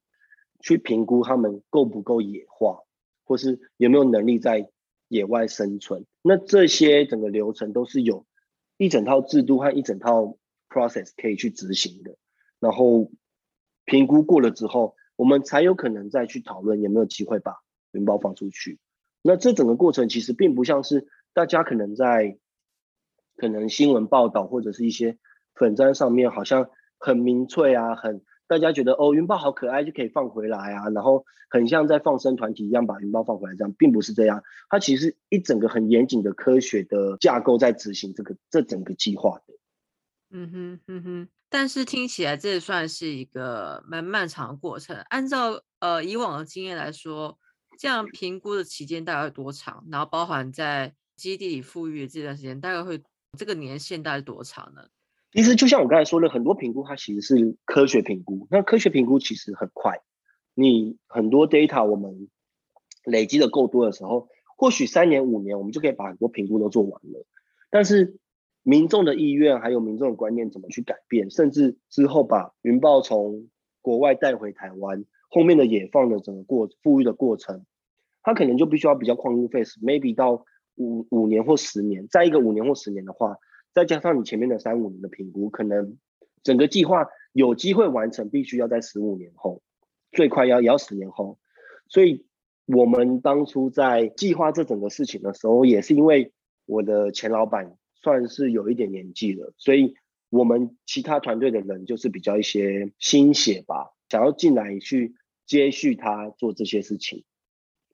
C: 去评估他们够不够野化，或是有没有能力在野外生存。那这些整个流程都是有一整套制度和一整套 process 可以去执行的。然后评估过了之后，我们才有可能再去讨论有没有机会把云豹放出去。那这整个过程其实并不像是大家可能在。可能新闻报道或者是一些粉砖上面好像很明确啊，很大家觉得哦云豹好可爱就可以放回来啊，然后很像在放生团体一样把云豹放回来，这样并不是这样，它其实一整个很严谨的科学的架构在执行这个这整个计划的。
B: 嗯哼嗯哼，但是听起来这算是一个蛮漫长的过程。按照呃以往的经验来说，这样评估的期间大概多长？然后包含在基地里富裕这段时间大概会。这个年限大概多长呢？
C: 其实就像我刚才说的，很多评估它其实是科学评估。那科学评估其实很快，你很多 data 我们累积的够多的时候，或许三年五年我们就可以把很多评估都做完了。但是民众的意愿还有民众的观念怎么去改变，甚至之后把云豹从国外带回台湾，后面的野放的整个过富裕的过程，他可能就必须要比较旷日费时，maybe 到。五五年或十年，再一个五年或十年的话，再加上你前面的三五年的评估，可能整个计划有机会完成，必须要在十五年后，最快要也要十年后。所以，我们当初在计划这整个事情的时候，也是因为我的前老板算是有一点年纪了，所以我们其他团队的人就是比较一些心血吧，想要进来去接续他做这些事情。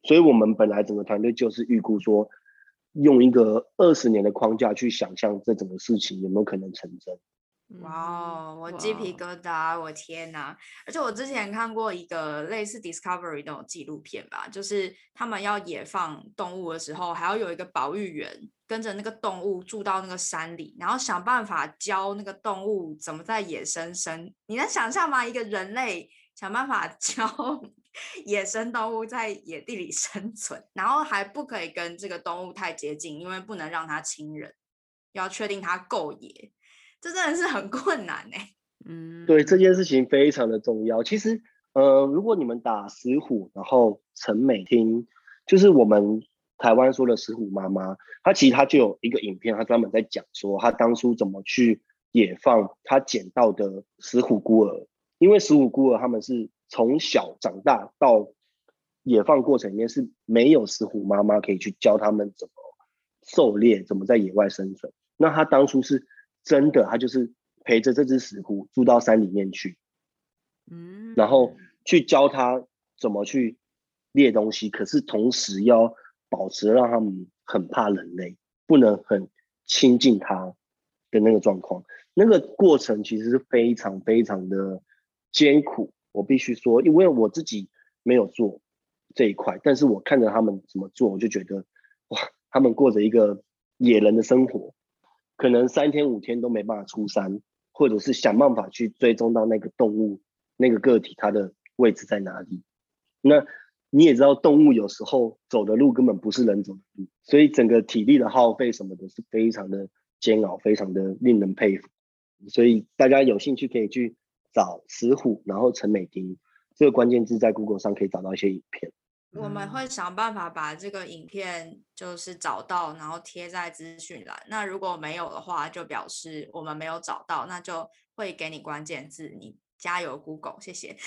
C: 所以我们本来整个团队就是预估说。用一个二十年的框架去想象这整个事情有没有可能成真？
A: 哇哦，我鸡皮疙瘩，我天哪！而且我之前看过一个类似 Discovery 那种纪录片吧，就是他们要野放动物的时候，还要有一个保育员跟着那个动物住到那个山里，然后想办法教那个动物怎么在野生生。你能想象吗？一个人类想办法 <laughs> 教？野生动物在野地里生存，然后还不可以跟这个动物太接近，因为不能让它亲人，要确定它够野，这真的是很困难呢。
C: 嗯，对，这件事情非常的重要。其实，呃，如果你们打石虎，然后陈美听，就是我们台湾说的石虎妈妈，她其实她就有一个影片，她专门在讲说她当初怎么去野放她捡到的石虎孤儿，因为石虎孤儿他们是。从小长大到野放过程里面是没有石虎妈妈可以去教他们怎么狩猎，怎么在野外生存。那她当初是真的，他就是陪着这只石虎住到山里面去，嗯，然后去教他怎么去猎东西，可是同时要保持让他们很怕人类，不能很亲近他的那个状况。那个过程其实是非常非常的艰苦，我必须说，因为我自己没有做这一块，但是我看着他们怎么做，我就觉得哇，他们过着一个野人的生活，可能三天五天都没办法出山，或者是想办法去追踪到那个动物那个个体它的位置在哪里。那你也知道，动物有时候走的路根本不是人走的路，所以整个体力的耗费什么的是非常的煎熬，非常的令人佩服。所以大家有兴趣可以去找石虎，然后陈美婷这个关键字在 Google 上可以找到一些影片。
A: 我们会想办法把这个影片就是找到，然后贴在资讯栏。那如果没有的话，就表示我们没有找到，那就会给你关键字，你加油 Google，谢谢。<laughs>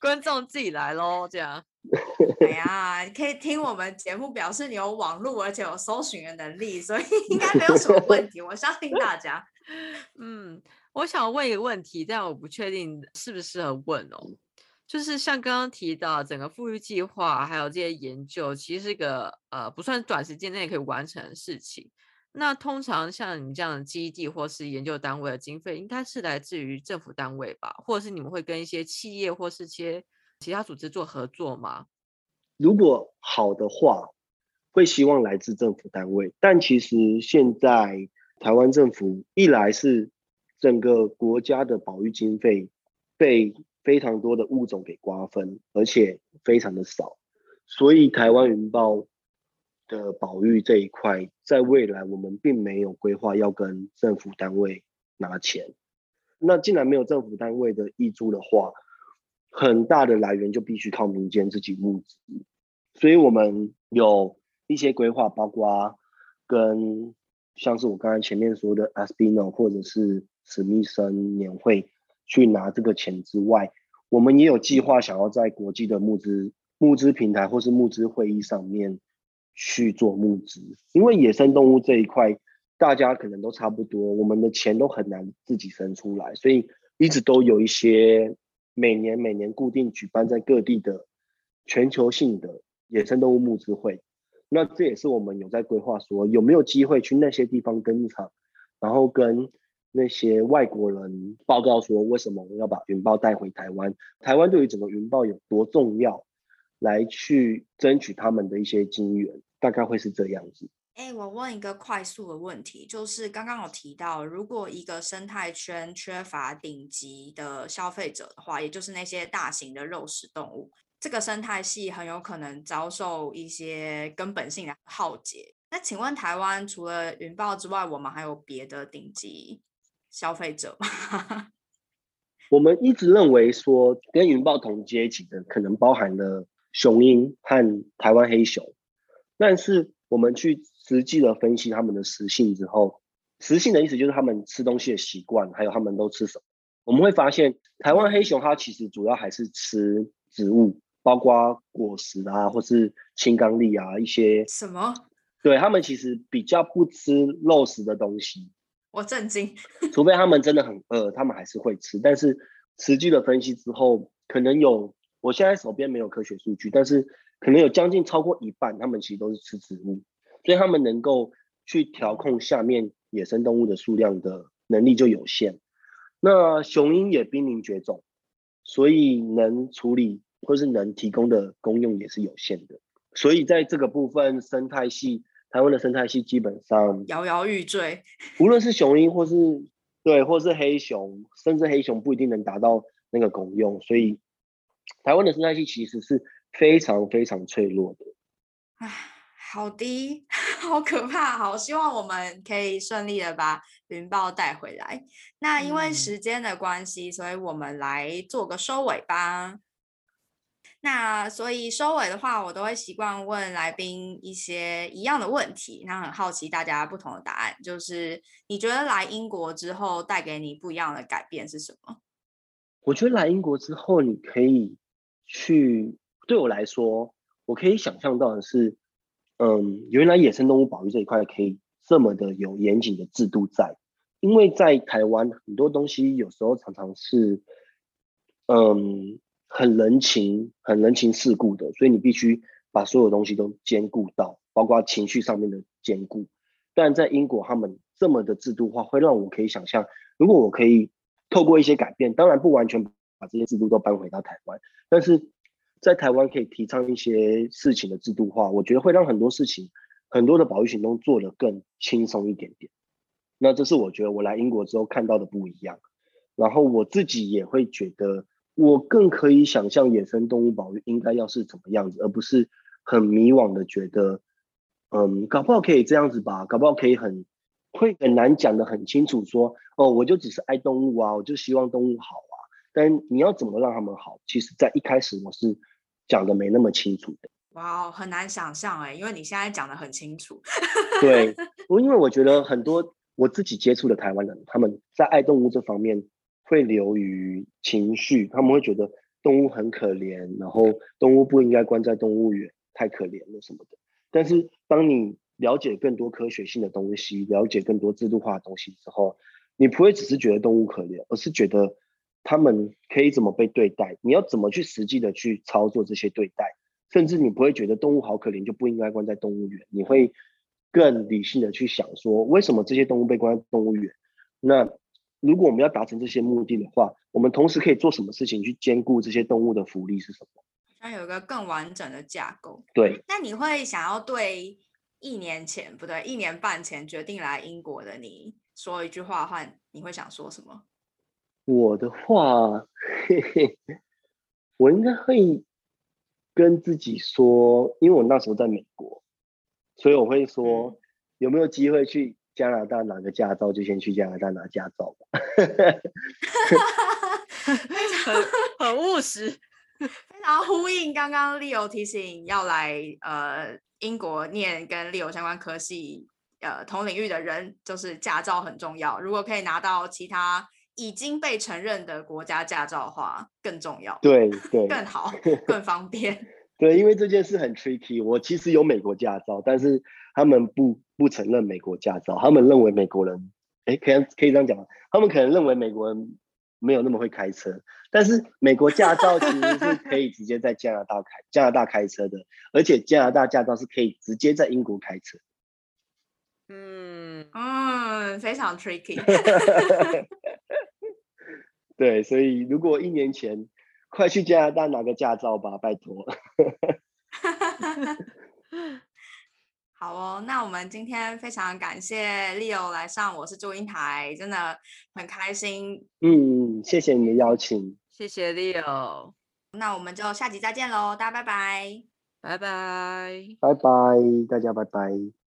B: 观众自己来喽，这样。<laughs>
A: 哎呀，你可以听我们节目，表示你有网络，而且有搜寻的能力，所以 <laughs> 应该没有什么问题。我相信大家。
B: 嗯，我想问一个问题，但我不确定适不适合问哦。就是像刚刚提到，整个富裕计划还有这些研究，其实是一个呃不算短时间内可以完成的事情。那通常像你们这样的基地或是研究单位的经费，应该是来自于政府单位吧，或者是你们会跟一些企业或是些。其他组织做合作吗？
C: 如果好的话，会希望来自政府单位。但其实现在台湾政府一来是整个国家的保育经费被非常多的物种给瓜分，而且非常的少，所以台湾云豹的保育这一块，在未来我们并没有规划要跟政府单位拿钱。那既然没有政府单位的挹注的话，很大的来源就必须靠民间自己募资，所以我们有一些规划，包括跟像是我刚才前面说的 Aspino 或者是史密森年会去拿这个钱之外，我们也有计划想要在国际的募资募资平台或是募资会议上面去做募资，因为野生动物这一块大家可能都差不多，我们的钱都很难自己生出来，所以一直都有一些。每年每年固定举办在各地的全球性的野生动物募资会，那这也是我们有在规划，说有没有机会去那些地方跟场，然后跟那些外国人报告说，为什么我要把云豹带回台湾？台湾对于整个云豹有多重要，来去争取他们的一些金源，大概会是这样子。
A: 哎，我问一个快速的问题，就是刚刚有提到，如果一个生态圈缺乏顶级的消费者的话，也就是那些大型的肉食动物，这个生态系很有可能遭受一些根本性的浩劫。那请问台湾除了云豹之外，我们还有别的顶级消费者吗？<laughs>
C: 我们一直认为说，跟云豹同阶级的可能包含了雄鹰和台湾黑熊，但是我们去。实际的分析它们的食性之后，食性的意思就是它们吃东西的习惯，还有他们都吃什么。我们会发现，台湾黑熊它其实主要还是吃植物，包括果实啊，或是青冈栎啊一些。
A: 什么？
C: 对他们其实比较不吃肉食的东西。
A: 我震惊。<laughs>
C: 除非他们真的很饿，他们还是会吃。但是实际的分析之后，可能有，我现在手边没有科学数据，但是可能有将近超过一半，他们其实都是吃植物。所以他们能够去调控下面野生动物的数量的能力就有限。那雄鹰也濒临绝种，所以能处理或是能提供的功用也是有限的。所以在这个部分，生态系台湾的生态系基本上
A: 摇摇欲坠。
C: 无论是雄鹰或是对，或是黑熊，甚至黑熊不一定能达到那个功用。所以台湾的生态系其实是非常非常脆弱的。
A: 唉。好低，<laughs> 好可怕！好，希望我们可以顺利的把云豹带回来。那因为时间的关系，所以我们来做个收尾吧。那所以收尾的话，我都会习惯问来宾一些一样的问题。那很好奇大家不同的答案，就是你觉得来英国之后带给你不一样的改变是什么？
C: 我觉得来英国之后，你可以去，对我来说，我可以想象到的是。嗯，原来野生动物保育这一块可以这么的有严谨的制度在，因为在台湾很多东西有时候常常是，嗯，很人情、很人情世故的，所以你必须把所有东西都兼顾到，包括情绪上面的兼顾。但在英国，他们这么的制度化，会让我可以想象，如果我可以透过一些改变，当然不完全把这些制度都搬回到台湾，但是在台湾可以提倡一些事情的制度化，我觉得会让很多事情、很多的保育行动做得更轻松一点点。那这是我觉得我来英国之后看到的不一样。然后我自己也会觉得，我更可以想象野生动物保育应该要是怎么样子，而不是很迷惘的觉得，嗯，搞不好可以这样子吧，搞不好可以很会很难讲的很清楚，说哦，我就只是爱动物啊，我就希望动物好啊。但你要怎么让他们好，其实在一开始我是讲的没那么清楚的。
A: 哇，很难想象哎，因为你现在讲的很清楚。
C: 对，<laughs> 我因为我觉得很多我自己接触的台湾人，他们在爱动物这方面。会流于情绪，他们会觉得动物很可怜，然后动物不应该关在动物园，太可怜了什么的。但是当你了解更多科学性的东西，了解更多制度化的东西之后，你不会只是觉得动物可怜，而是觉得他们可以怎么被对待，你要怎么去实际的去操作这些对待，甚至你不会觉得动物好可怜就不应该关在动物园，你会更理性的去想说，为什么这些动物被关在动物园？那。如果我们要达成这些目的的话，我们同时可以做什么事情去兼顾这些动物的福利是什么？
A: 像有一个更完整的架构。
C: 对。
A: 那你会想要对一年前不对，一年半前决定来英国的你说一句话的话，你会想说什么？
C: 我的话，嘿嘿，我应该会跟自己说，因为我那时候在美国，所以我会说有没有机会去。加拿大拿个驾照就先去加拿大拿驾照吧，
B: 很很务实，<laughs>
A: 非常呼应刚刚 Leo 提醒要来呃英国念跟 Leo 相关科系呃同领域的人，就是驾照很重要。如果可以拿到其他已经被承认的国家驾照的话，更重要。
C: 对对，
A: 更好，<laughs> 更方便。
C: 对，因为这件事很 tricky。我其实有美国驾照，但是他们不不承认美国驾照，他们认为美国人，哎，可以可以这样讲吗？他们可能认为美国人没有那么会开车，但是美国驾照其实是可以直接在加拿大开加拿大开车的，而且加拿大驾照是可以直接在英国开车。
A: 嗯嗯，非常 tricky。<laughs> <laughs>
C: 对，所以如果一年前。快去加拿大拿个驾照吧，拜托。
A: 好哦，那我们今天非常感谢 Leo 来上我是祝英台，真的很开心。
C: 嗯，谢谢你的邀请，
B: 谢谢 Leo。
A: 那我们就下集再见喽，大家拜拜，
B: 拜拜，
C: 拜拜，大家拜拜。